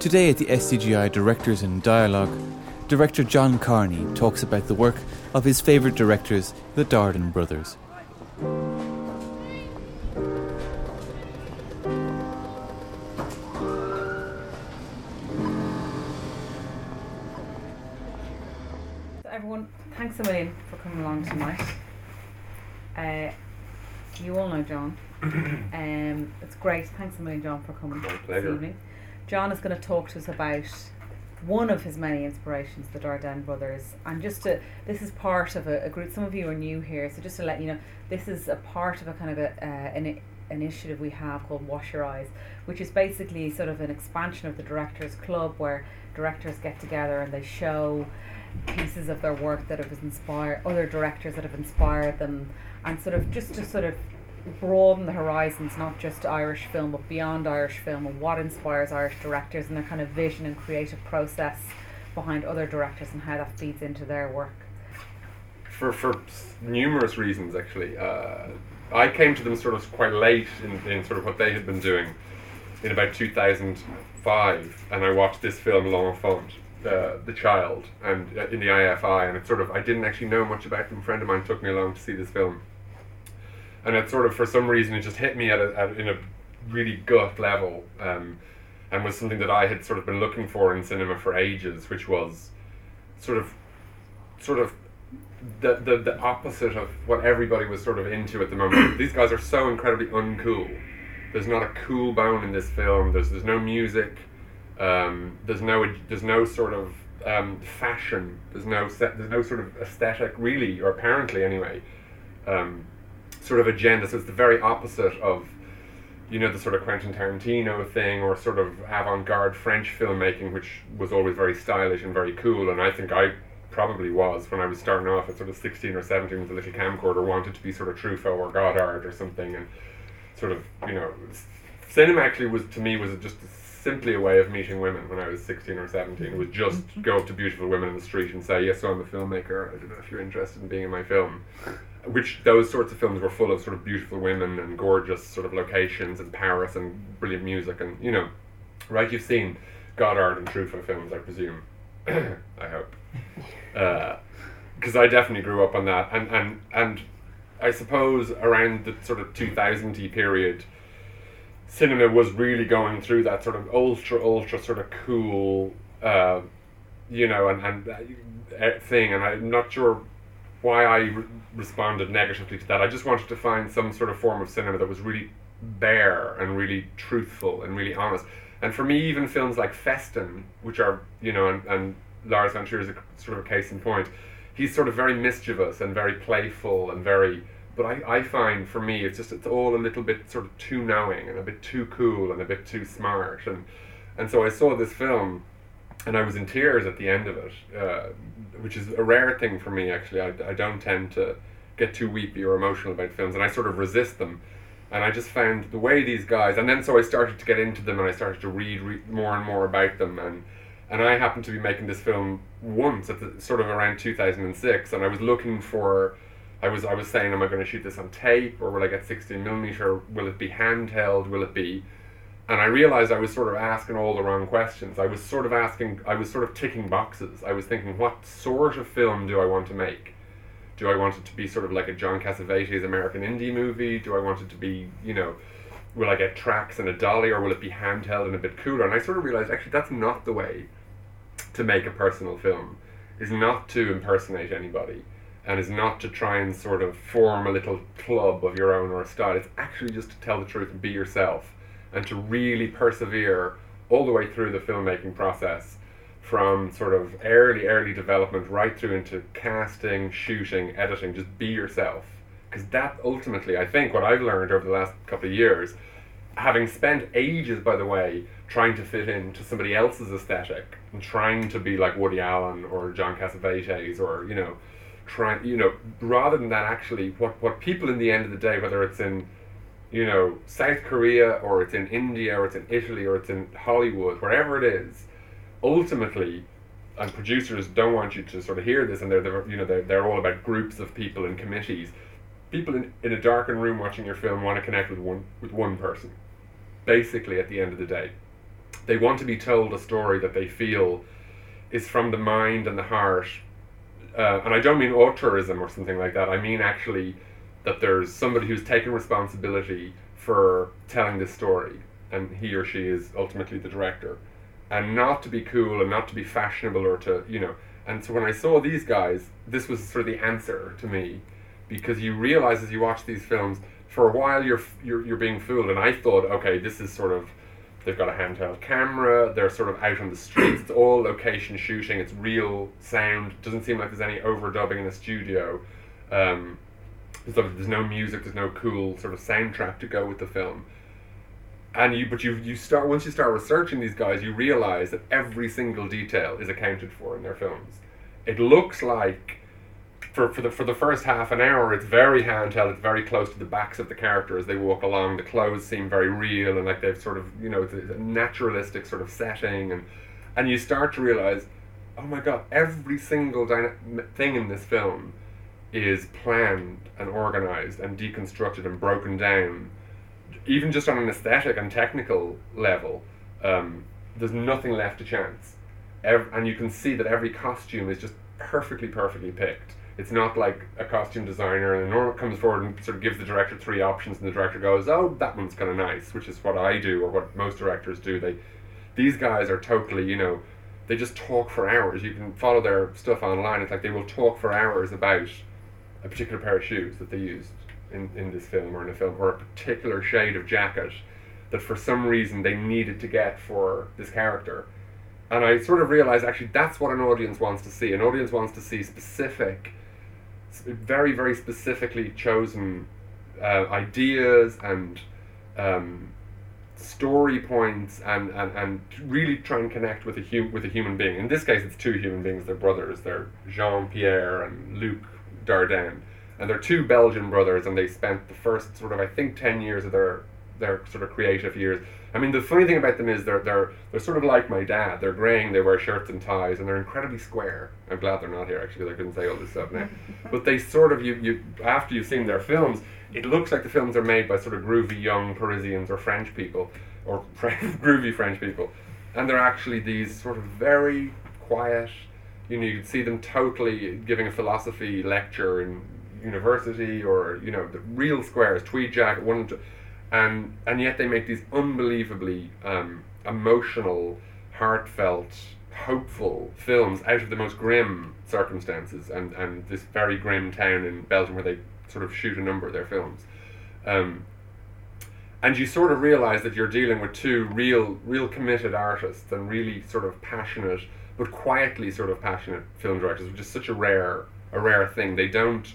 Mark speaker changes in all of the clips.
Speaker 1: Today at the SDGI Directors in Dialogue, director John Carney talks about the work of his favourite directors, the Dardenne brothers.
Speaker 2: Everyone, thanks a million for coming along tonight. Uh, you all know John. um, it's great. Thanks a million, John, for coming this
Speaker 3: pleasure.
Speaker 2: evening. John is going to talk to us about one of his many inspirations, the Dardenne brothers, and just to this is part of a, a group. Some of you are new here, so just to let you know, this is a part of a kind of a, uh, an initiative we have called Wash Your Eyes, which is basically sort of an expansion of the Directors Club, where directors get together and they show pieces of their work that have inspired other directors that have inspired them, and sort of just to sort of broaden the horizons, not just Irish film, but beyond Irish film, and what inspires Irish directors and their kind of vision and creative process behind other directors and how that feeds into their work.
Speaker 3: for for numerous reasons actually. Uh, I came to them sort of quite late in, in sort of what they had been doing in about 2005, and I watched this film L'Enfant, uh, The Child, and uh, in the IFI, and it sort of I didn't actually know much about them. A friend of mine took me along to see this film, and it sort of for some reason it just hit me at a, at, in a really gut level, um, and was something that I had sort of been looking for in cinema for ages, which was sort of sort of the, the the opposite of what everybody was sort of into at the moment. These guys are so incredibly uncool. There's not a cool bone in this film. There's there's no music. Um, there's no there's no sort of um, fashion. There's no set. There's no sort of aesthetic really, or apparently anyway, um, sort of agenda. So it's the very opposite of you know the sort of Quentin Tarantino thing or sort of avant-garde French filmmaking, which was always very stylish and very cool. And I think I probably was when I was starting off at sort of sixteen or seventeen with a little camcorder, wanted to be sort of Truffaut or Godard or something, and sort of you know, cinema actually was to me was just simply a way of meeting women when I was sixteen or seventeen. It was just mm-hmm. go up to beautiful women in the street and say, "Yes, so I'm a filmmaker. I don't know if you're interested in being in my film." Which those sorts of films were full of sort of beautiful women and gorgeous sort of locations and Paris and brilliant music and you know, right? You've seen Godard and Truffaut films, I presume. I hope, because I definitely grew up on that, and and and I suppose around the sort of two thousand period, cinema was really going through that sort of ultra ultra sort of cool, uh, you know, and and uh, thing, and I'm not sure why I re- responded negatively to that. I just wanted to find some sort of form of cinema that was really bare and really truthful and really honest. And for me, even films like Festen, which are, you know, and, and Lars von Trier is a sort of a case in point, he's sort of very mischievous and very playful and very. But I, I find for me, it's just, it's all a little bit sort of too knowing and a bit too cool and a bit too smart. And, and so I saw this film and I was in tears at the end of it, uh, which is a rare thing for me. Actually, I, I don't tend to get too weepy or emotional about films, and I sort of resist them. And I just found the way these guys, and then so I started to get into them, and I started to read, read more and more about them, and and I happened to be making this film once at the, sort of around two thousand and six, and I was looking for. I was I was saying, am I going to shoot this on tape or will I get sixteen millimeter? Will it be handheld? Will it be and I realized I was sort of asking all the wrong questions. I was sort of asking, I was sort of ticking boxes. I was thinking, what sort of film do I want to make? Do I want it to be sort of like a John Cassavetes American indie movie? Do I want it to be, you know, will I get tracks and a dolly or will it be handheld and a bit cooler? And I sort of realized actually that's not the way to make a personal film, is not to impersonate anybody and is not to try and sort of form a little club of your own or a style. It's actually just to tell the truth and be yourself and to really persevere all the way through the filmmaking process from sort of early, early development right through into casting, shooting, editing. Just be yourself. Because that ultimately, I think, what I've learned over the last couple of years, having spent ages, by the way, trying to fit into somebody else's aesthetic and trying to be like Woody Allen or John Cassavetes or, you know, trying, you know, rather than that, actually, what, what people in the end of the day, whether it's in you know, South Korea or it's in India or it's in Italy or it's in Hollywood, wherever it is, ultimately, and producers don't want you to sort of hear this, and they're, they're you know they're, they're all about groups of people and committees. People in, in a darkened room watching your film want to connect with one with one person, basically at the end of the day. they want to be told a story that they feel is from the mind and the heart. Uh, and I don't mean auteurism or something like that. I mean actually that there's somebody who's taken responsibility for telling this story, and he or she is ultimately the director, and not to be cool and not to be fashionable or to you know. And so when I saw these guys, this was sort of the answer to me, because you realize as you watch these films, for a while you're you're, you're being fooled, and I thought, okay, this is sort of They've got a handheld camera. They're sort of out on the streets. It's all location shooting. It's real sound. Doesn't seem like there's any overdubbing in the studio. Um, there's, there's no music. There's no cool sort of soundtrack to go with the film. And you, but you, you start once you start researching these guys, you realize that every single detail is accounted for in their films. It looks like for, for the for the first half an hour, it's very handheld. It's very close to the backs of the characters as they walk along. The clothes seem very real and like they've sort of you know it's a naturalistic sort of setting, and and you start to realize, oh my god, every single dyna- thing in this film is planned and organized and deconstructed and broken down, even just on an aesthetic and technical level. Um, there's nothing left to chance, Every, and you can see that every costume is just perfectly, perfectly picked it's not like a costume designer and Norma comes forward and sort of gives the director three options and the director goes, "Oh, that one's kind of nice," which is what I do or what most directors do. They these guys are totally, you know, they just talk for hours. You can follow their stuff online. It's like they will talk for hours about a particular pair of shoes that they used in, in this film or in a film or a particular shade of jacket that for some reason they needed to get for this character. And I sort of realized actually that's what an audience wants to see. An audience wants to see specific very very specifically chosen uh, ideas and um, story points and, and, and really try and connect with a hum- with a human being. In this case, it's two human beings. They're brothers. They're Jean Pierre and Luc Dardenne, and they're two Belgian brothers. And they spent the first sort of I think ten years of their their sort of creative years I mean, the funny thing about them is they're they're they're sort of like my dad. They're graying. They wear shirts and ties, and they're incredibly square. I'm glad they're not here actually, because I couldn't say all this stuff now. but they sort of you you after you've seen their films, it looks like the films are made by sort of groovy young Parisians or French people, or groovy French people, and they're actually these sort of very quiet. You know, you see them totally giving a philosophy lecture in university, or you know, the real squares, tweed jacket, one and and yet they make these unbelievably um, emotional, heartfelt, hopeful films out of the most grim circumstances, and and this very grim town in Belgium where they sort of shoot a number of their films. Um, and you sort of realize that you're dealing with two real, real committed artists and really sort of passionate, but quietly sort of passionate film directors, which is such a rare, a rare thing. They don't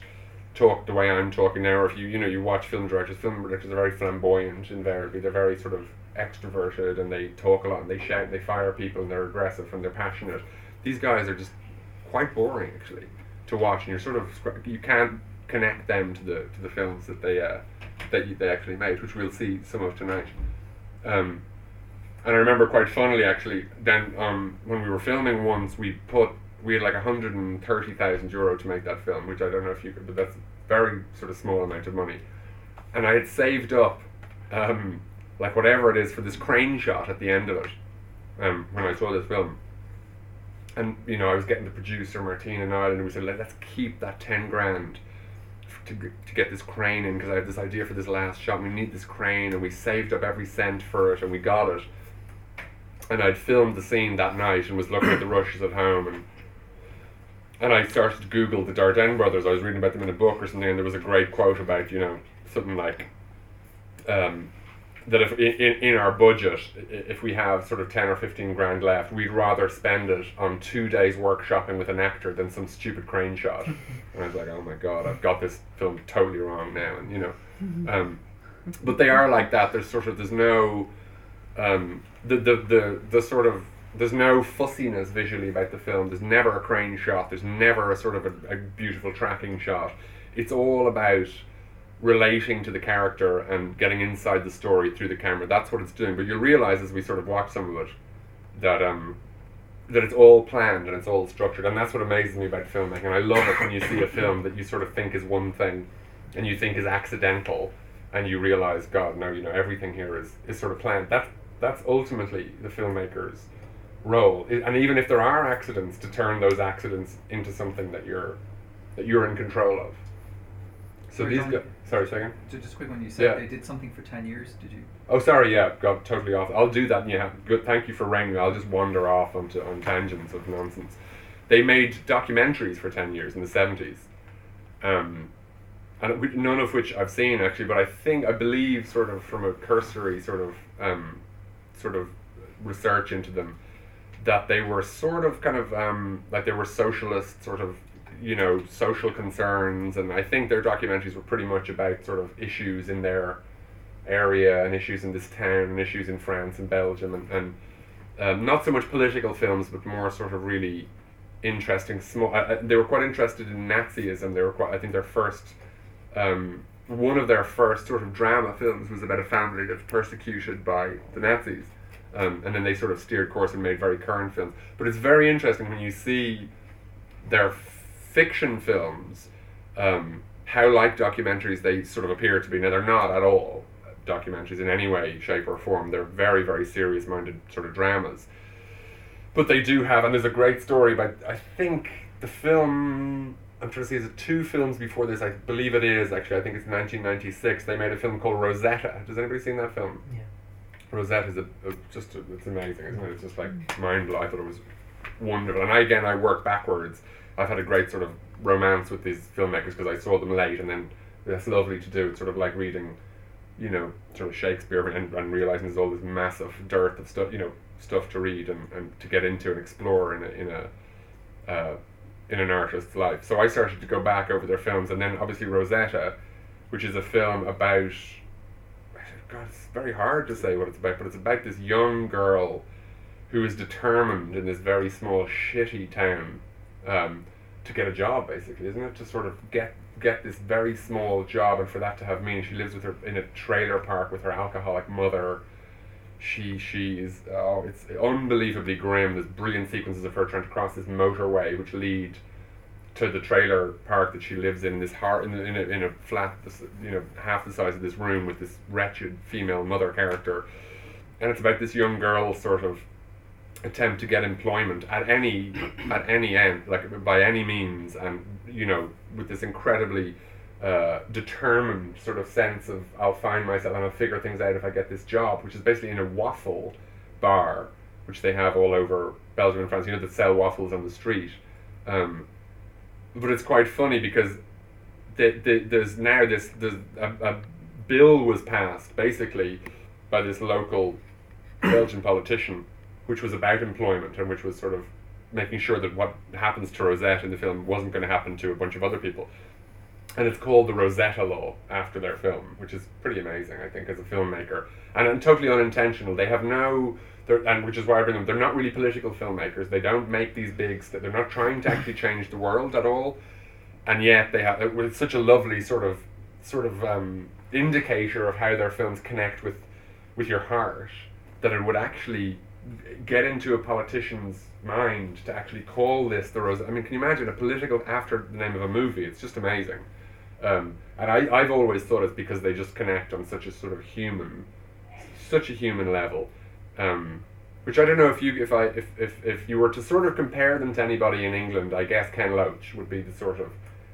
Speaker 3: talk the way I'm talking now, or if you you know you watch film directors, film directors are very flamboyant invariably. They're very sort of extroverted and they talk a lot and they shout, and they fire people and they're aggressive and they're passionate. These guys are just quite boring actually to watch, and you're sort of you can't connect them to the to the films that they uh, that you, they actually made, which we'll see some of tonight. Um, and I remember quite funnily actually then um, when we were filming once we put we had like 130,000 euro to make that film, which I don't know if you could, but that's very sort of small amount of money. And I had saved up, um, like whatever it is, for this crane shot at the end of it, um, when I saw this film. And you know, I was getting the producer Martina and and we said, let's keep that 10 grand to, to get this crane in because I have this idea for this last shot. We need this crane, and we saved up every cent for it, and we got it. And I'd filmed the scene that night and was looking at the rushes at home and and I started to Google the Dardenne brothers. I was reading about them in a book or something, and there was a great quote about you know something like um, that if in, in our budget, if we have sort of ten or fifteen grand left, we'd rather spend it on two days workshopping with an actor than some stupid crane shot. and I was like, oh my god, I've got this film totally wrong now, and you know, um, but they are like that. There's sort of there's no um, the, the the the sort of there's no fussiness visually about the film. There's never a crane shot. There's never a sort of a, a, beautiful tracking shot. It's all about relating to the character and getting inside the story through the camera. That's what it's doing. But you'll realize as we sort of watch some of it that um that it's all planned and it's all structured. And that's what amazes me about filmmaking. And I love it when you see a film that you sort of think is one thing and you think is accidental and you realize, God, no, you know, everything here is, is sort of planned. That's That's ultimately the filmmaker's role. And even if there are accidents, to turn those accidents into something that you're that you're in control of. So
Speaker 4: Sorry,
Speaker 3: these guys. Sorry, second.
Speaker 4: So just a quick one. You said
Speaker 3: Yeah.
Speaker 4: they did something for ten years. Did you?
Speaker 3: Oh, sorry. Yeah, got totally off. I'll do that. Yeah, good. Thank you for reining me. I'll just wander off onto on tangents of nonsense. They made documentaries for ten years in the seventies, um, and none of which I've seen actually. But I think I believe, sort of from a cursory sort of um, sort of research into them, that they were sort of kind of um, like they were socialist sort of you know social concerns, and I think their documentaries were pretty much about sort of issues in their area and issues in this town and issues in France and Belgium and, and um, not so much political films but more sort of really interesting small uh, uh, they were quite interested in Nazism. They were quite I think their first um, one of their first sort of drama films was about a family that's persecuted by the Nazis um, and then they sort of steered course and made very current films but it's very interesting when you see their fiction films um, how like documentaries they sort of appear to be. Now they're not at all documentaries in any way, shape, or form. They're very, very serious-minded sort of dramas. But they do have, and there's a great story about. I think the film. I'm trying to see, is it two films before this? I believe it is actually. I think it's 1996. They made a film called Rosetta. Has anybody seen that film?
Speaker 5: Yeah.
Speaker 3: Rosetta is a, a, just a, it's amazing, isn't it? It's just like mind blowing. I thought it was wonderful. And I, again, I work backwards. I've had a great sort of romance with these filmmakers because I saw them late, and then that's lovely to do. It's sort of like reading, you know, sort of Shakespeare and, and realizing there's all this massive dearth of stuff, you know, stuff to read and, and to get into and explore in a in a uh, in an artist's life. So I started to go back over their films, and then obviously Rosetta, which is a film about. God, it's very hard to say what it's about, but it's about this young girl who is determined in this very small, shitty town um, to get a job, basically, isn't it? To sort of get get this very small job, and for that to have meaning, she lives with her in a trailer park with her alcoholic mother. She she is oh, it's unbelievably grim. There's brilliant sequences of her trying to cross this motorway, which lead to the trailer park that she lives in. This heart in in a, in a flat, you know, half the size of this room with this wretched female mother character, and it's about this young girl sort of attempt to get employment at any at any end, like by any means, and you know, with this incredibly uh, determined sort of sense of I'll find myself and I'll figure things out if I get this job, which is basically in a waffle bar, which they have all over Belgium and France. You know, that sell waffles on the street. Um, but it's quite funny because the, the, there's now this there's a, a bill was passed basically by this local Belgian politician, which was about employment and which was sort of making sure that what happens to Rosette in the film wasn't going to happen to a bunch of other people. And it's called the Rosetta Law after their film, which is pretty amazing, I think, as a filmmaker, and, and totally unintentional. They have no, and which is why I bring them. They're not really political filmmakers. They don't make these big. St- they're not trying to actually change the world at all, and yet they have. It was such a lovely sort of, sort of um, indicator of how their films connect with, with your heart, that it would actually get into a politician's mind to actually call this the Rose. I mean, can you imagine a political after the name of a movie? It's just amazing. Um, and I, I've always thought it's because they just connect on such a sort of human, such a human level. Um, which I don't know if you if I if, if, if you were to sort of compare them to anybody in England, I guess Ken Loach would be the sort of.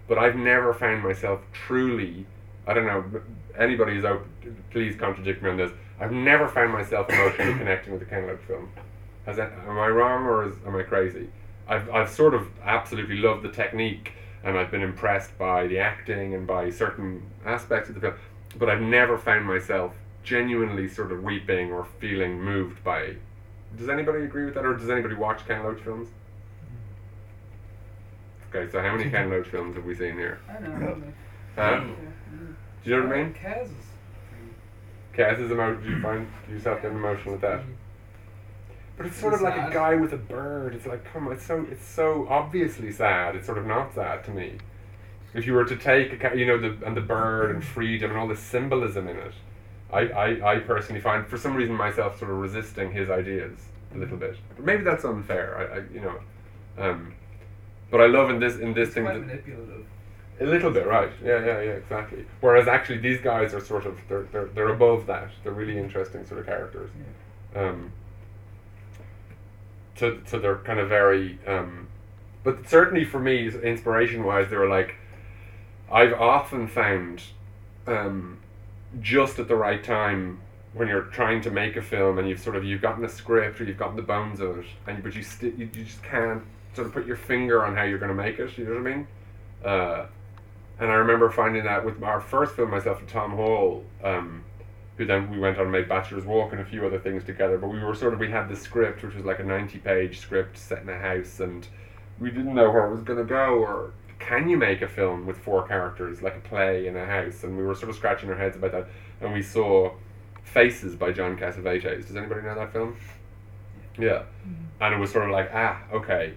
Speaker 3: But I've never found myself truly. I don't know. Anybody who's out, please contradict me on this. I've never found myself emotionally connecting with a Ken Loach film. Has that, am I wrong or is, am I crazy? I've, I've sort of absolutely loved the technique and I've been impressed by the acting and by certain aspects of the film, but I've never found myself genuinely sort of weeping or feeling moved by. Does anybody agree with that, or does anybody watch Ken Loach films? Okay, so how many Ken Loach films have we seen here?
Speaker 5: I don't know.
Speaker 3: Huh? Do you know what I mean?
Speaker 5: Kaz is.
Speaker 3: Kaz is emotional. Do you find yourself getting emotional with that? But it's sort of
Speaker 5: It's
Speaker 3: like a guy with a bird. It's like, come on, it's so it's so obviously sad. It's sort of not sad to me. If you were to take, a, ca- you know, the and the bird and freedom and all the symbolism in it, I, I, I personally find for some reason myself sort of resisting his ideas a little bit. But maybe that's unfair. I, I you know, um, but I love in this in this
Speaker 5: It's
Speaker 3: thing.
Speaker 5: quite manipulative.
Speaker 3: a little bit, right? Yeah, yeah, yeah, exactly. Whereas actually, these guys are sort of they're they're, they're above that. They're really interesting sort of characters. Um, so, so they're kind of very, um, but certainly for me, inspiration wise, they were like, I've often found, um, just at the right time when you're trying to make a film and you've sort of you've gotten a script or you've gotten the bones of it, and but you sti- you, you just can't sort of put your finger on how you're going to make it. You know what I mean? Uh, and I remember finding that with our first film, myself and Tom Hall, um, who then we went on and made Bachelor's Walk and a few other things together. But we were sort of we had this script, which was like a ninety-page script set in a house, and we didn't know where it was going to go or can you make a film with four characters like a play in a house? And we were sort of scratching our heads about that and we saw faces by john cassavetes. Does anybody know that film? Yeah. And it was sort of like ah okay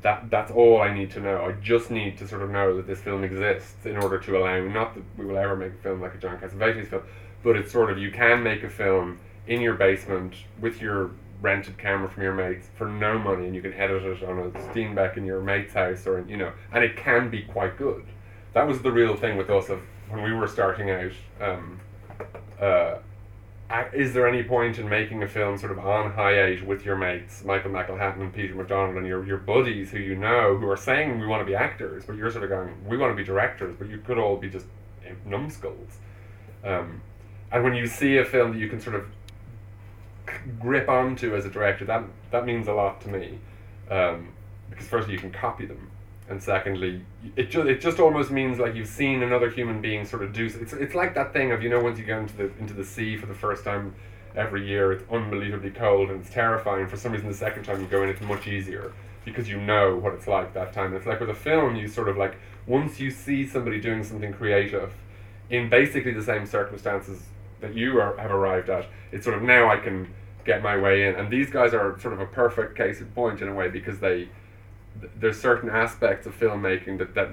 Speaker 3: that that's all i need to know. I just need to sort of know that this film exists in order to allow not that we will ever make a film like a john cassavetes film but it's sort of you can make a film in your basement with your rented camera from your mates for no money and you can edit it on a Steenbeck in your mate's house or you know and it can be quite good. That was the real thing with us of when we were starting out um, uh, is there any point in making a film sort of on high eight with your mates michael mcelhatton and peter mcdonald and your, your buddies who you know who are saying we want to be actors but you're sort of going we want to be directors but you could all be just eh, numbskulls. Um, and when you see a film that you can sort of grip onto as a director, that that means a lot to me. Um, because firstly, you can copy them, and secondly, it just it just almost means like you've seen another human being sort of do. It's it's like that thing of you know once you go into the into the sea for the first time every year, it's unbelievably cold and it's terrifying. For some reason, the second time you go in, it's much easier because you know what it's like that time. It's like with a film, you sort of like once you see somebody doing something creative in basically the same circumstances that you are, have arrived at, it's sort of now I can get my way in. And these guys are sort of a perfect case in point in a way because they there's certain aspects of filmmaking that that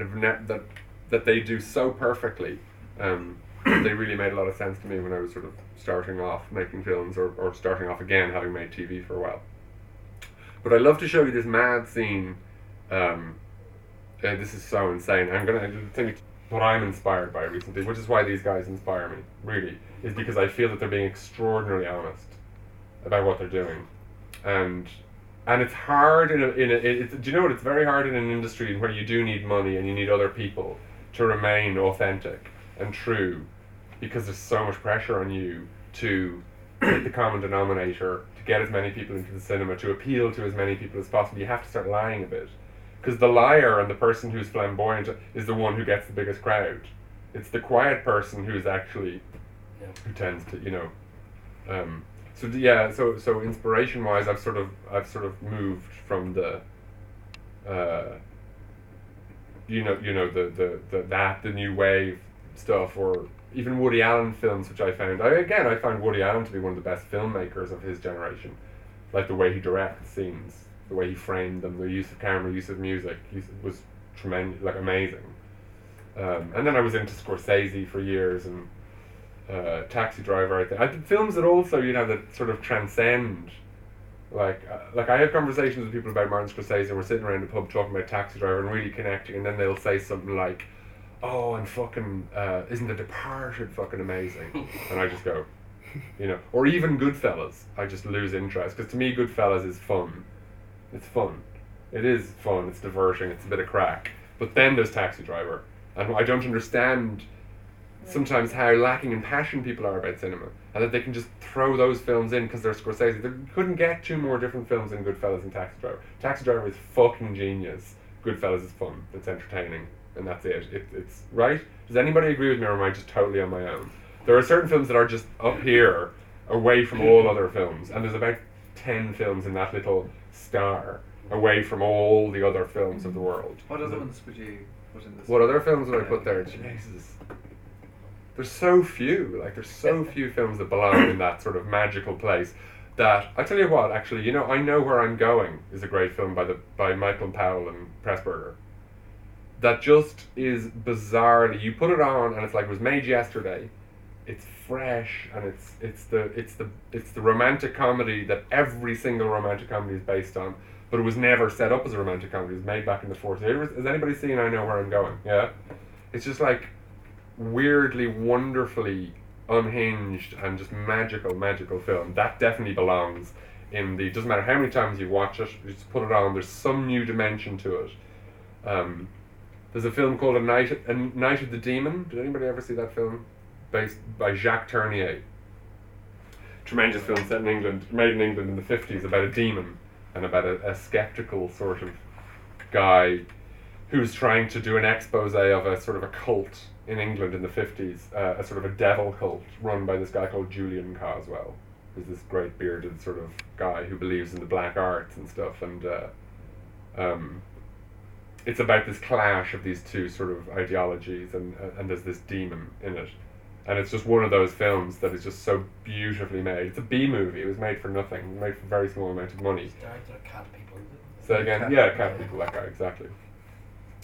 Speaker 3: that that they do so perfectly. Um, they really made a lot of sense to me when I was sort of starting off making films or, or starting off again having made TV for a while. But I love to show you this mad scene. Um, uh, this is so insane. I'm gonna think what I'm inspired by recently, which is why these guys inspire me. Really, is because I feel that they're being extraordinarily honest about what they're doing, and and it's hard in a, in a it's, do you know what? It's very hard in an industry where you do need money and you need other people to remain authentic and true, because there's so much pressure on you to hit the common denominator, to get as many people into the cinema, to appeal to as many people as possible. You have to start lying a bit, because the liar and the person who's flamboyant is the one who gets the biggest crowd. It's the quiet person who's actually
Speaker 5: Yeah.
Speaker 3: who tends to you know. Um, so yeah, so so inspiration wise, I've sort of I've sort of moved from the. Uh, you know, you know the, the, the that the new wave stuff, or even Woody Allen films, which I found. I, again, I found Woody Allen to be one of the best filmmakers of his generation, like the way he directs scenes, the way he framed them, the use of camera, use of music, use, was tremendous, like amazing. Um, and then I was into Scorsese for years and uh, Taxi Driver. I think I did films that also you know that sort of transcend. Like, uh, like I have conversations with people about Martin Scorsese, and we're sitting around the pub talking about Taxi Driver and really connecting, and then they'll say something like, "Oh, and fucking, uh, isn't The Departed fucking amazing?" and I just go, you know, or even Goodfellas. I just lose interest because to me, Goodfellas is fun. It's fun. It is fun. It's diverting. It's a bit of crack. But then there's Taxi Driver, and I don't understand sometimes how lacking in passion people are about cinema, and that they can just throw those films in because they're Scorsese. They couldn't get two more different films than Goodfellas and Taxi Driver. Taxi Driver is fucking genius. Goodfellas is fun. It's entertaining, and that's it. it. It's right. Does anybody agree with me, or am I just totally on my own? There are certain films that are just up here, away from all other films, and there's about ten films in that little star away from all the other films of the mm-hmm. world.
Speaker 4: What other ones would you put in this?
Speaker 3: what other films would I put there? Jesus. There's so few. Like there's so few films that belong in that sort of magical place. That I tell you what, actually, you know, I know where I'm going is a great film by the by Michael Powell and Pressburger. That just is bizarrely. You put it on and it's like it was made yesterday. It's fresh and it's it's the it's the it's the romantic comedy that every single romantic comedy is based on. But it was never set up as a romantic comedy. It was made back in the 40s. Has anybody seen I Know Where I'm Going? Yeah? It's just like weirdly, wonderfully unhinged and just magical, magical film. That definitely belongs in the. Doesn't matter how many times you watch it, you just put it on. There's some new dimension to it. Um, there's a film called A Night, A Night of the Demon. Did anybody ever see that film? Based by Jacques Tourneur. Tremendous film set in England, made in England in the 50s about a demon and about a, a skeptical sort of guy who's trying to do an expose of a sort of a cult in England in the 50s, uh, a sort of a devil cult run by this guy called Julian Karswell. Who's this great bearded sort of guy who believes in the black arts and stuff. And uh, um, it's about this clash of these two sort of ideologies, and, uh, and there's this demon in it. And it's just one of those films that is just so beautifully made. It's a B movie. It was made for nothing, made for a very small amount of money.
Speaker 5: Director of Cat People. is?
Speaker 3: Say again,
Speaker 4: Cat
Speaker 3: yeah,
Speaker 4: People,
Speaker 3: cat
Speaker 4: yeah.
Speaker 3: people, that guy, exactly.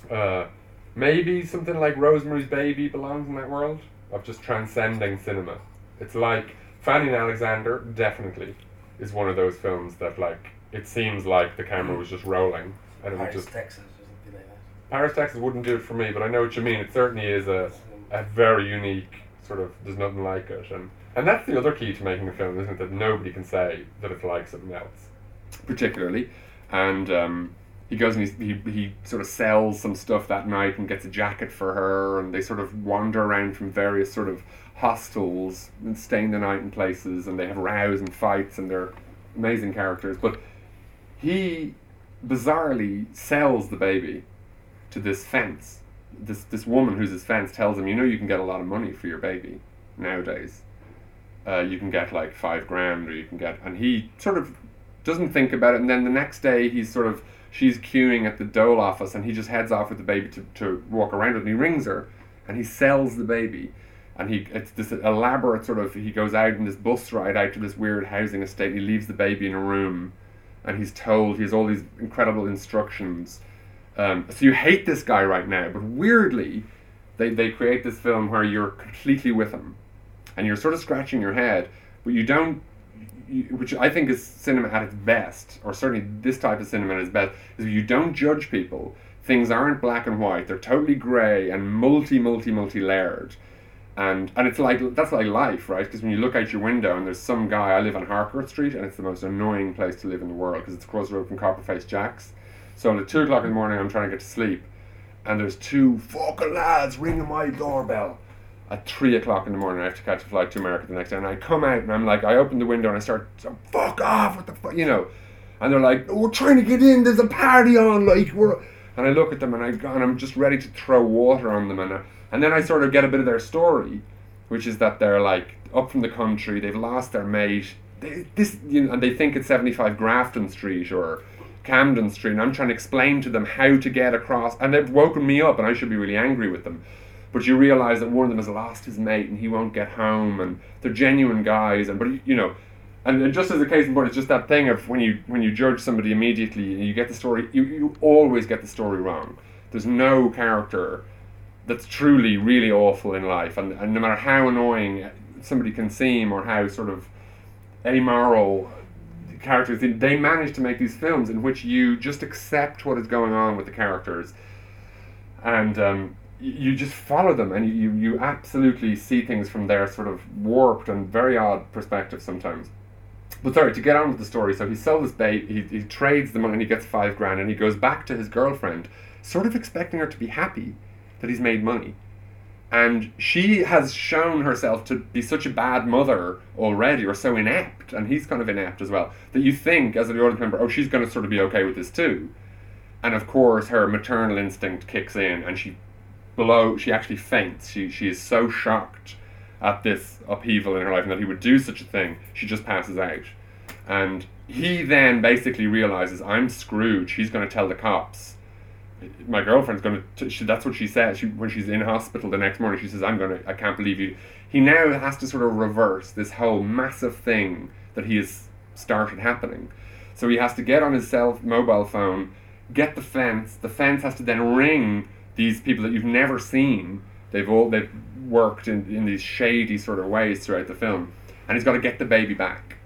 Speaker 3: Uh, maybe something like Rosemary's Baby belongs in that world of just transcending cinema. It's like Fanny and Alexander, definitely, is one of those films that like it seems like the camera was just rolling and it would
Speaker 5: Paris,
Speaker 3: just
Speaker 5: Texas, or something like that.
Speaker 3: Paris, Texas wouldn't do it for me, but I know what you mean. It certainly is a, a very unique sort of. There's nothing like it, and and that's the other key to making a film, isn't it? That nobody can say that it's like something else, particularly. And um, he goes and he, he he sort of sells some stuff that night and gets a jacket for her, and they sort of wander around from various sort of hostels and staying the night in places, and they have rows and fights, and they're amazing characters. But he bizarrely sells the baby to this fence. This this woman who's his fence tells him, you know, you can get a lot of money for your baby nowadays. Uh, you can get like five grand, or you can get, and he sort of doesn't think about it. And then the next day, he's sort of she's queuing at the dole office, and he just heads off with the baby to, to walk around with. And he rings her, and he sells the baby. And he it's this elaborate sort of he goes out in this bus ride out to this weird housing estate. He leaves the baby in a room, and he's told he has all these incredible instructions. Um, so you hate this guy right now, but weirdly, they, they create this film where you're completely with him, and you're sort of scratching your head, but you don't. You, which I think is cinema at its best, or certainly this type of cinema at its best, is you don't judge people. Things aren't black and white; they're totally grey and multi, multi, multi layered. And and it's like that's like life, right? Because when you look out your window and there's some guy. I live on Harcourt Street, and it's the most annoying place to live in the world because it's across the road from Copperface Jacks. So at two o'clock in the morning, I'm trying to get to sleep, and there's two fucking lads ringing my doorbell. At three o'clock in the morning, I have to catch a flight to America the next day, and I come out and I'm like, I open the window and I start, fuck off, what the fuck, you know, and they're like, we're trying to get in, there's a party on, like we're, and I look at them and I and I'm just ready to throw water on them, and I, and then I sort of get a bit of their story, which is that they're like up from the country, they've lost their mate, they, this, you know, and they think it's 75 Grafton Street or Camden Street, and I'm trying to explain to them how to get across, and they've woken me up, and I should be really angry with them. But you realise that one of them has lost his mate, and he won't get home, and they're genuine guys, and but you know, and just as a case in point, it's just that thing of when you when you judge somebody immediately, and you get the story, you, you always get the story wrong. There's no character that's truly really awful in life, and, and no matter how annoying somebody can seem, or how sort of amoral characters, they- manage to make these films in which you just accept what is going on with the characters, and um, you just follow them, and you, you absolutely see things from their sort of warped and very odd perspective sometimes. But sorry, to get on with the story, so he sells this bait, he, he trades the money and he gets five grand and he goes back to his girlfriend, sort of expecting her to be happy that he's made money. And she has shown herself to be such a bad mother already, or so inept, and he's kind of inept as well, that you think, as an audience member, oh, she's going to sort of be okay with this too. And of course, her maternal instinct kicks in, and she below she actually faints. She she is so shocked at this upheaval in her life and that he would do such a thing, she just passes out. And he then basically realizes I'm screwed. She's going to tell the cops. My girlfriend's to. She, that's what she says she, when she's in hospital the next morning. She says, "I'm to. I can't believe you." He now has to sort of reverse this whole massive thing that he has started happening. So he has to get on his cell mobile phone, get the fence. The fence has to then ring these people that you've never seen. They've all they've worked in, in these shady sort of ways throughout the film, and he's got to get the baby back.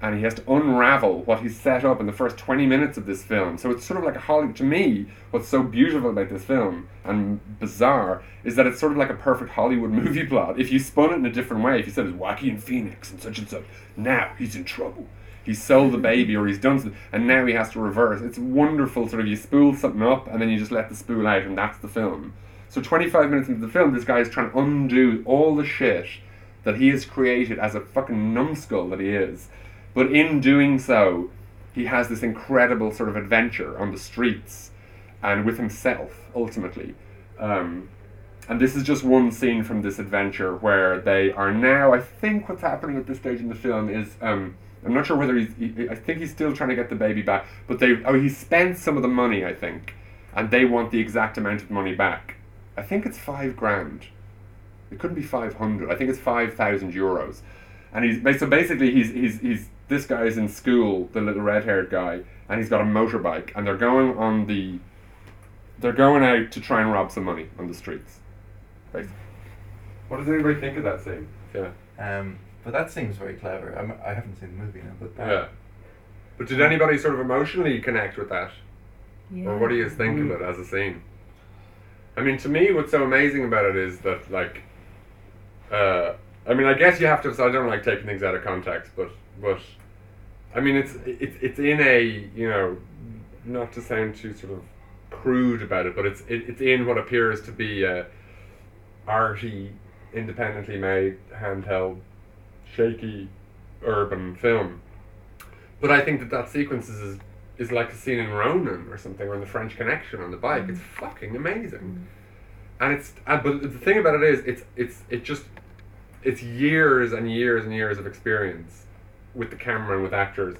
Speaker 3: And he has to unravel what he's set up in the first 20 minutes of this film. So it's sort of like a Hollywood. To me, what's so beautiful about this film and bizarre is that it's sort of like a perfect Hollywood movie plot. If you spun it in a different way, if you said it's Joaquin Phoenix and such and such, now he's in trouble. He's sold the baby or he's done something, and now he has to reverse. It's wonderful. Sort of you spool something up and then you just let the spool out, and that's the film. So 25 minutes into the film, this guy is trying to undo all the shit that he has created as a fucking numbskull that he is. But in doing so, he has this incredible sort of adventure on the streets and with himself, ultimately. Um, and this is just one scene from this adventure where they are now. I think what's happening at this stage in the film is. Um, I'm not sure whether he's. He, I think he's still trying to get the baby back, but they. Oh, he spent some of the money, I think, and they want the exact amount of money back. I think it's five grand. It couldn't be five hundred. I think it's five thousand euros. And he's so basically he's he's he's this guy's in school, the little red haired guy, and he's got a motorbike, and they're going on the. They're going out to try and rob some money on the streets. Basically. What does anybody think of that scene? Yeah.
Speaker 6: Um, but that seems very clever. I'm, I haven't seen the movie now, but
Speaker 3: Yeah. But did anybody sort of emotionally connect with that?
Speaker 2: Yeah.
Speaker 3: Or what do you think of it as a scene? I mean, to me, what's so amazing about it is that, like, uh, I mean, I guess you have to. So I don't like taking things out of context, but but, I mean, it's it's it's in a you know, not to sound too sort of crude about it, but it's it, it's in what appears to be a arty, independently made, handheld, shaky, urban film. But I think that that sequence is is like a scene in Ronin or something, or in the French Connection on the bike. It's fucking amazing, and it's uh, but the thing about it is it's it's it just it's years and years and years of experience with the camera and with actors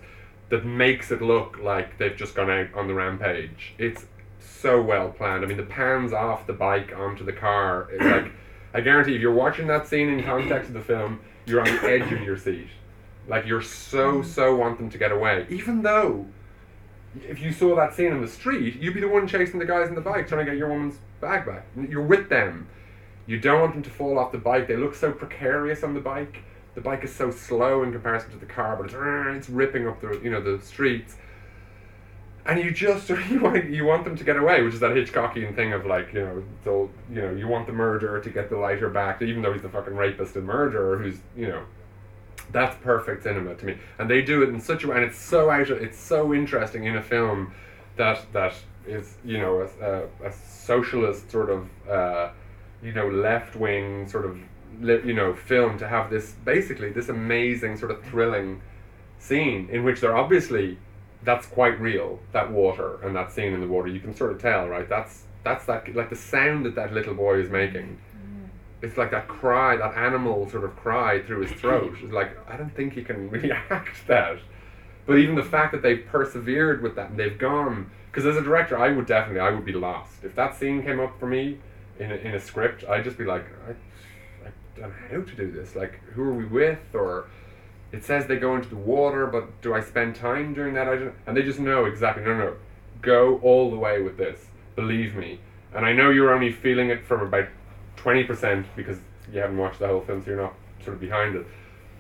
Speaker 3: that makes it look like they've just gone out on the rampage. It's so well planned. I mean, the pans off the bike onto the car. It's like I guarantee if you're watching that scene in context of the film, you're on the edge of your seat. Like you're so so want them to get away, even though if you saw that scene in the street, you'd be the one chasing the guys in the bike trying to get your woman's bag back. You're with them. You don't want them to fall off the bike. They look so precarious on the bike. The bike is so slow in comparison to the car, but it's it's ripping up the you know the streets. And you just you want you want them to get away, which is that Hitchcockian thing of like you know so you know you want the murderer to get the lighter back, even though he's the fucking rapist and murderer who's you know that's perfect cinema to me and they do it in such a way and it's so out it's so interesting in a film that that is you know a, a, a socialist sort of uh, you know left wing sort of you know film to have this basically this amazing sort of thrilling scene in which they're obviously that's quite real that water and that scene in the water you can sort of tell right that's that's that like the sound that that little boy is making mm. it's like that cry, that animal sort of cry through his throat. It's like I don't think he can really act that. But even the fact that they've persevered with that and they've gone, because as a director, I would definitely, I would be lost if that scene came up for me in a, in a script. I'd just be like, I, I how to do this. Like, who are we with? Or it says they go into the water, but do I spend time doing that? I don't. And they just know exactly. No, no, go all the way with this. Believe me. And I know you're only feeling it from about twenty percent because you haven't watched the whole film, so you're not sort of behind it.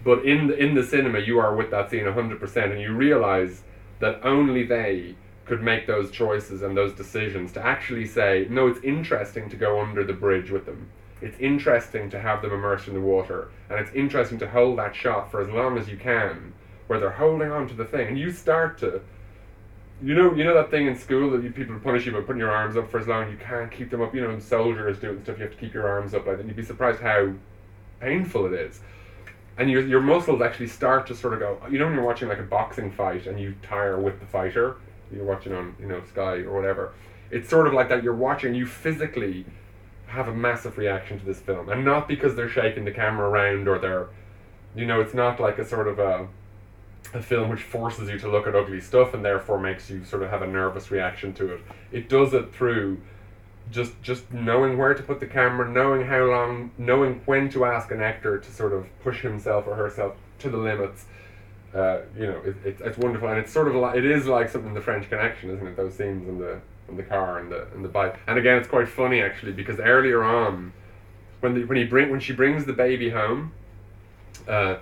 Speaker 3: But in the, in the cinema, you are with that scene hundred percent, and you realize that only they could make those choices and those decisions to actually say, no, it's interesting to go under the bridge with them. It's interesting to have them immersed in the water, and it's interesting to hold that shot for as long as you can, where they're holding on to the thing, and you start to you know, you know that thing in school that you, people punish you by putting your arms up for as long you can't keep them up. You know, and soldiers do it and stuff. You have to keep your arms up like that. You'd be surprised how painful it is, and your your muscles actually start to sort of go. You know, when you're watching like a boxing fight and you tire with the fighter, you're watching on you know Sky or whatever. It's sort of like that. You're watching. You physically have a massive reaction to this film, and not because they're shaking the camera around or they're, you know, it's not like a sort of a a film which forces you to look at ugly stuff and therefore makes you sort of have a nervous reaction to it. It does it through just just knowing where to put the camera, knowing how long, knowing when to ask an actor to sort of push himself or herself to the limits. Uh, you know, it, it, it's wonderful, and it's sort of like it is like something the French Connection, isn't it? Those scenes in the in the car and the and the bike. And again, it's quite funny actually because earlier on, when the, when he bring when she brings the baby home, uh,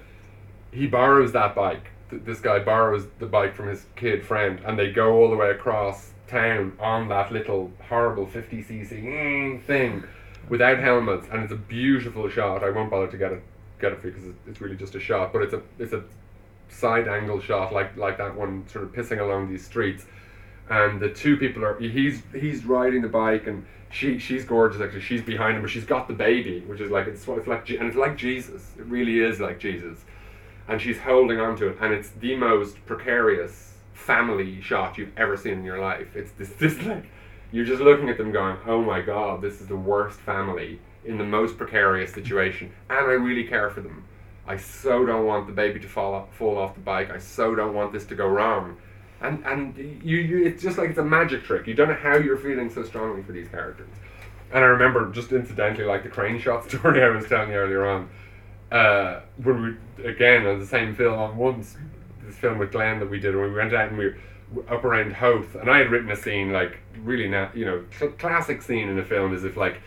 Speaker 3: he borrows that bike th- this guy borrows the bike from his kid friend, and they go all the way across town on that little horrible 50cc thing without helmets, and it's a beautiful shot. I won't bother to get it get it for you because it's really just a shot, but it's a it's a side angle shot like like that one sort of pissing along these streets and the two people are he's he's riding the bike and she she's gorgeous actually. She's behind him but she's got the baby which is like it's it's like and it's like Jesus. It really is like Jesus. And she's holding on to it and it's the most precarious family shot you've ever seen in your life. It's this this like you're just looking at them going oh my god this is the worst family in the most precarious situation. And I really care for them. I so don't want the baby to fall off, fall off the bike. I so don't want this to go wrong and and you, you it's just like it's a magic trick. You don't know how you're feeling so strongly for these characters. And I remember just incidentally, like the crane shot story I was telling you earlier on, uh, when we again on the same film on once this film with Glenn that we did when we went out and we were up around Howth, and I had written a scene like really not you know cl- classic scene in a film is if like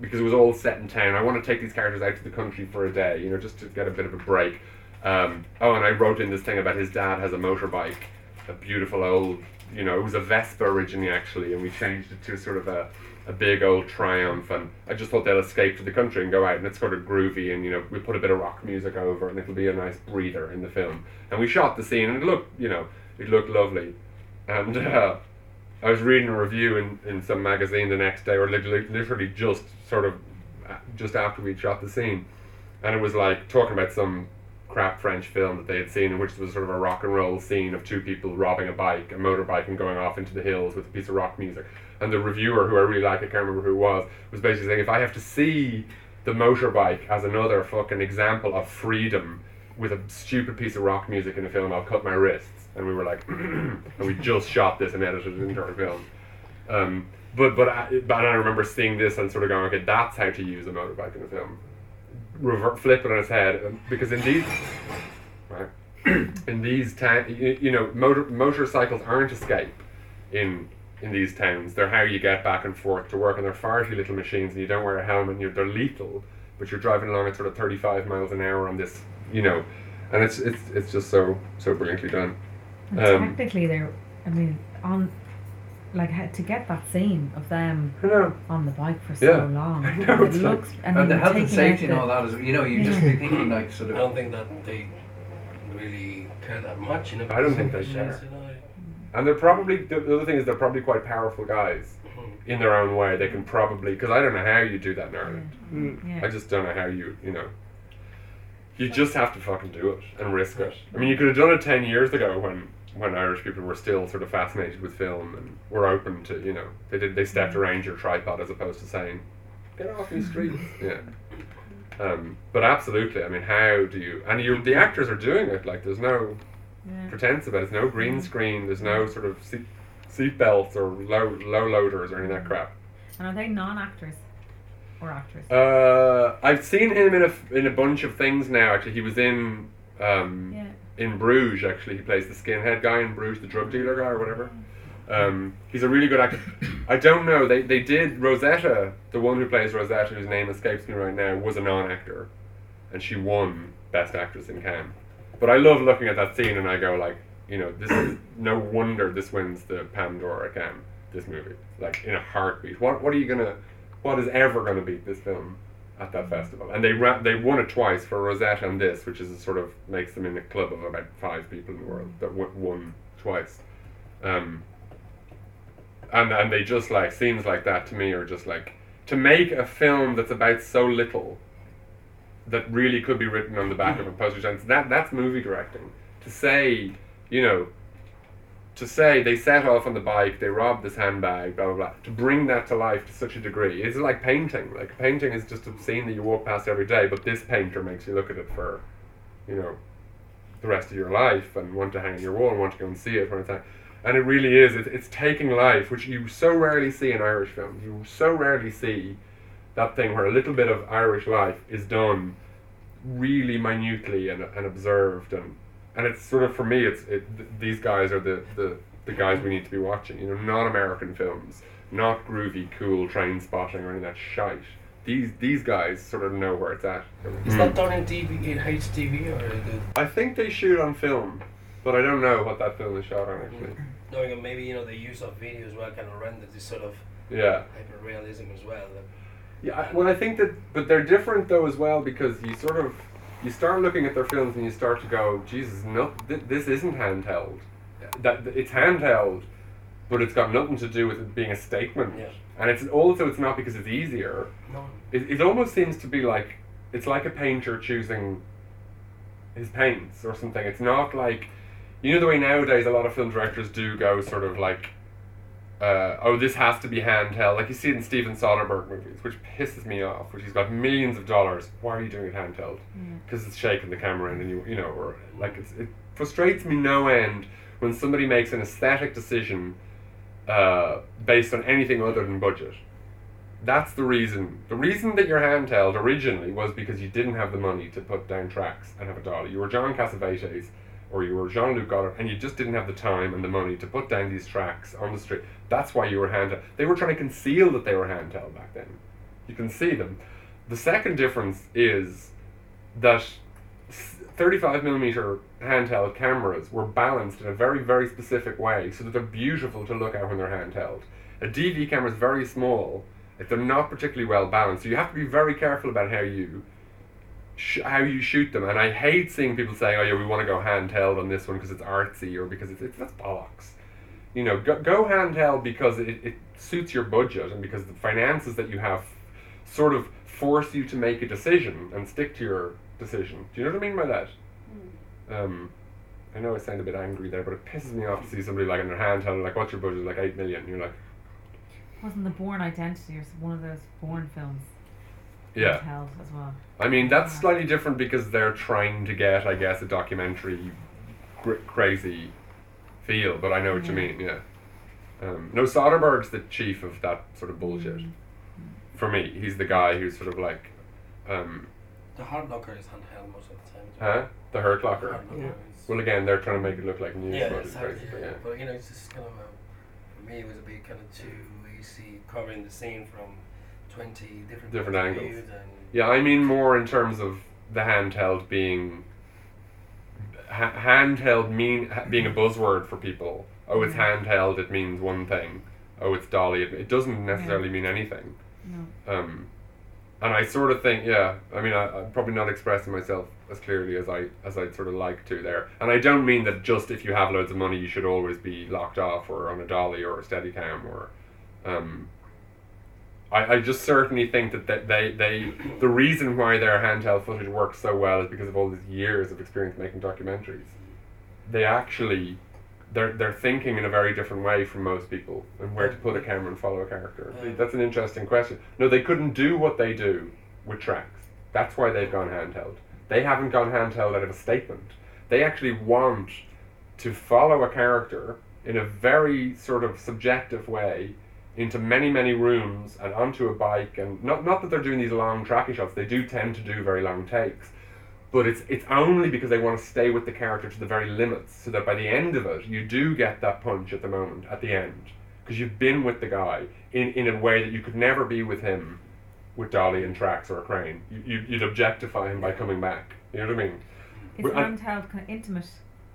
Speaker 3: because it was all set in town. I want to take these characters out to the country for a day, you know, just to get a bit of a break. Um, oh, and I wrote in this thing about his dad has a motorbike a beautiful old, you know, it was a Vespa originally actually, and we changed it to sort of a, a big old Triumph. And I just thought they'll escape to the country and go out, and it's sort of groovy, and you know, we put a bit of rock music over, and it'll be a nice breather in the film. And we shot the scene, and it looked, you know, it looked lovely. And uh, I was reading a review in, in some magazine the next day, or literally, literally just sort of uh, just after we'd shot the scene, and it was like talking about some crap French film that they had seen, in which there was sort of a rock and roll scene of two people robbing a bike, a motorbike, and going off into the hills with a piece of rock music. And the reviewer, who I really like, I can't remember who it was, was basically saying, if I have to see the motorbike as another fucking example of freedom with a stupid piece of rock music in a film, I'll cut my wrists. And we were like, and we just shot this and edited it into our film. Um, but but I, but I remember seeing this and sort of going, okay, that's how to use a motorbike in a film revert, flip it on its head because in these right in these towns you, you know motor motorcycles aren't escape in in these towns they're how you get back and forth to work and they're far too little machines and you don't wear a helmet and you're, they're lethal but you're driving along at sort of 35 miles an hour on this you know and it's it's it's just so so brilliantly done Um,
Speaker 2: technically, they're. I mean, on like ha- to get that scene of them on the bike for so
Speaker 3: Yeah.
Speaker 2: long.
Speaker 3: I know,
Speaker 2: it
Speaker 3: it's like-
Speaker 2: and
Speaker 4: And the health and safety
Speaker 2: out
Speaker 4: and all
Speaker 2: the-
Speaker 4: that is, you know, you just be thinking like sort of.
Speaker 5: I don't think that they really care that much. You know,
Speaker 3: I don't think they
Speaker 5: because,
Speaker 3: care.
Speaker 5: you know,
Speaker 3: and they're probably the, the other thing is they're probably quite powerful guys
Speaker 5: mhm.
Speaker 3: in their own way they can probably because I don't know how you do that in Ireland
Speaker 2: Yeah.
Speaker 3: I just don't know how you, you know. You just have to fucking do it and risk it. I mean, you could have done it ten years ago when when Irish people were still sort of fascinated with film and were open to, you know, they did they stepped around your tripod as opposed to saying, "Get off these streets." yeah. Um, but absolutely, I mean, how do you? And you, the actors are doing it. Like, there's no
Speaker 2: Yeah.
Speaker 3: pretense about it. There's no green screen. There's no sort of seat seat belts or low low loaders or any of that crap.
Speaker 2: And are they non-actors or actors?
Speaker 3: Uh, I've seen him in a in a bunch of things now. Actually, he was in um,
Speaker 2: yeah.
Speaker 3: In Bruges. Actually, he plays the skinhead guy in Bruges, the drug dealer guy or whatever. Um, he's a really good actor. I don't know. They they did Rosetta, the one who plays Rosetta, whose name escapes me right now, was a non-actor, and she won Best Actress in Cannes. But I love looking at that scene and I go like, you know, this is no wonder this wins the Palme d'Or Cannes. This movie, like in a heartbeat. What what are you gonna? What is ever gonna beat this film at that festival? And they ra- they won it twice for Rosetta and this, which is a sort of makes them in a club of about five people in the world that w- won twice. Um, and and they just like scenes like that to me are just like to make a film that's about so little that really could be written on the back of a stamp. That that's movie directing. To say, you know, to say they set off on the bike, they robbed this handbag, blah blah blah. To bring that to life to such a degree, it's like painting. Like painting is just a scene that you walk past every day, but this painter makes you look at it for, you know, the rest of your life and want to hang on your wall and want to go and see it when it's out. And it really is. It, it's taking life, which you so rarely see in Irish films. You so rarely see that thing where a little bit of Irish life is done really minutely and, and observed and and it's sort of for me it's it, th- these guys are the, the the guys we need to be watching you know not American films not groovy cool Trainspotting or any of that shite these these guys sort of know where it's at
Speaker 5: Is that hmm. done in DV, in HDV or
Speaker 3: I think they shoot on film but I don't know what that film is shot on hmm. actually.
Speaker 5: Knowing maybe you know the use of video as well kind of render this sort of
Speaker 3: Yeah.
Speaker 5: hyper realism as well. that-
Speaker 3: Yeah, I- well, I think that, but they're different though as well because you sort of, you start looking at their films and you start to go, Jesus, no, th- this isn't handheld. That it's handheld, but it's got nothing to do with it being a statement.
Speaker 5: Yeah.
Speaker 3: And it's also it's not because it's easier.
Speaker 5: No.
Speaker 3: It, it almost seems to be like it's like a painter choosing his paints or something. It's not like you know the way nowadays a lot of film directors do go sort of like uh, oh this has to be handheld. Like you see it in Steven Soderbergh movies which pisses me off which he's got millions of dollars. Why are you doing it handheld? Because it's shaking the camera and you you know or like it's, it frustrates me no end when somebody makes an aesthetic decision uh, based on anything other than budget. That's the reason. The reason that you're handheld originally was because you didn't have the money to put down tracks and have a dolly. You were John Cassavetes or you were Jean Luc Godard and you just didn't have the time and the money to put down these tracks on the street. That's why you were handheld. They were trying to conceal that they were handheld back then. You can see them. The second difference is that 35 millimeter handheld cameras were balanced in a very, very specific way so that they're beautiful to look at when they're handheld. A DV camera is very small if they're not particularly well balanced. So you have to be very careful about how you sh- how you shoot them. And I hate seeing people saying, "Oh yeah, we want to go handheld on this one because it's artsy or because it's, it's that's bollocks." You know, go, go handheld because it, it suits your budget and because the finances that you have sort of force you to make a decision and stick to your decision. Do you know what I mean by that? Um, I know I sound a bit angry there, but it pisses me off to see somebody like in their handheld, like, what's your budget? Like eight million. You're like,
Speaker 2: Wasn't the Bourne Identity or one of those Bourne films?
Speaker 3: Yeah.
Speaker 2: Held as well.
Speaker 3: I mean, that's slightly different because they're trying to get, I guess, a documentary gr- crazy feel, but I know what you
Speaker 2: Yeah.
Speaker 3: mean, yeah. Um, no, Soderbergh's the chief of that sort of bullshit.
Speaker 2: Mm.
Speaker 3: For me, he's the guy who's sort of like, um,
Speaker 5: The hard locker is handheld most of the time.
Speaker 3: huh? The Hurt Locker.
Speaker 5: Hard locker
Speaker 2: Yeah.
Speaker 5: is-
Speaker 3: Well, again, they're trying to make it look like news
Speaker 5: yeah,
Speaker 3: footage,
Speaker 5: it's hard,
Speaker 3: basically,
Speaker 5: yeah.
Speaker 3: yeah.
Speaker 5: But you know, it's just kind of a, for me, it was a bit kind of too easy covering the scene from twenty different
Speaker 3: Different
Speaker 5: points of
Speaker 3: angles.
Speaker 5: view And
Speaker 3: Yeah, I mean more in terms of the handheld being ha- handheld mean ha- being a buzzword for people. Oh, it's handheld. It means one thing. Oh, it's dolly. It, it doesn't necessarily mean anything.
Speaker 2: No.
Speaker 3: Um, and I sort of think, yeah. I mean, I, I'm probably not expressing myself as clearly as I as I'd sort of like to there. And I don't mean that just if you have loads of money, you should always be locked off or on a dolly or a Steadicam or. Um, I, I just certainly think that they, they, they the reason why their handheld footage works so well is because of all these years of experience making documentaries. They actually they're they're thinking in a very different way from most people and where to put a camera and follow a character.
Speaker 5: Yeah.
Speaker 3: That's an interesting question. No, they couldn't do what they do with tracks. That's why they've gone handheld. They haven't gone handheld out of a statement. They actually want to follow a character in a very sort of subjective way into many many rooms and onto a bike and not not that they're doing these long tracking shots they do tend to do very long takes but it's it's only because they want to stay with the character to the very limits so that by the end of it you do get that punch at the moment at the end because you've been with the guy in, in a way that you could never be with him with dolly and tracks or a crane you, you, you'd objectify him by coming back you know what I mean
Speaker 2: It's
Speaker 3: I-
Speaker 2: handheld, kind of intimate.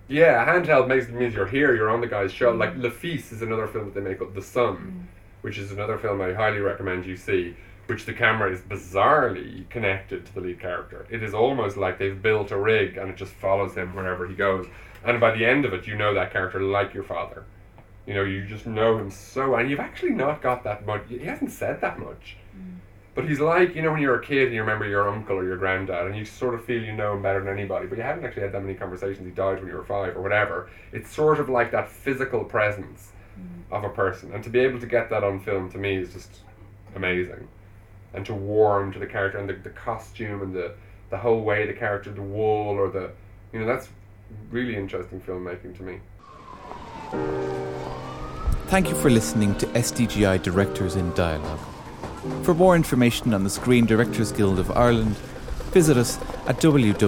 Speaker 3: yeah, handheld makes means you're here, you're on the guy's show. Mm. Like Le Fils is another film that they make up, The Son, mm. Which is another film I highly recommend you see. Which the camera is bizarrely connected to the lead character. It is almost like they've built a rig and it just follows him wherever he goes. And by the end of it, you know that character like your father. You know, you just know him so, and you've actually not got that much. He hasn't said that much. Mm. But he's like, you know, when you're a kid and you remember your uncle or your granddad, and you sort of feel you know him better than anybody, but you haven't actually had that many conversations. He died when you were five or whatever. It's sort of like that physical presence of a person, and to be able to get that on film to me is just amazing. And to warm to the character and the, the costume and the the whole way the character, the wool or the, you know, that's really interesting filmmaking to me.
Speaker 1: Thank you for listening to SDGI Directors in Dialogue. For more information on the Screen Directors Guild of Ireland, visit us at www.sdgi.ie.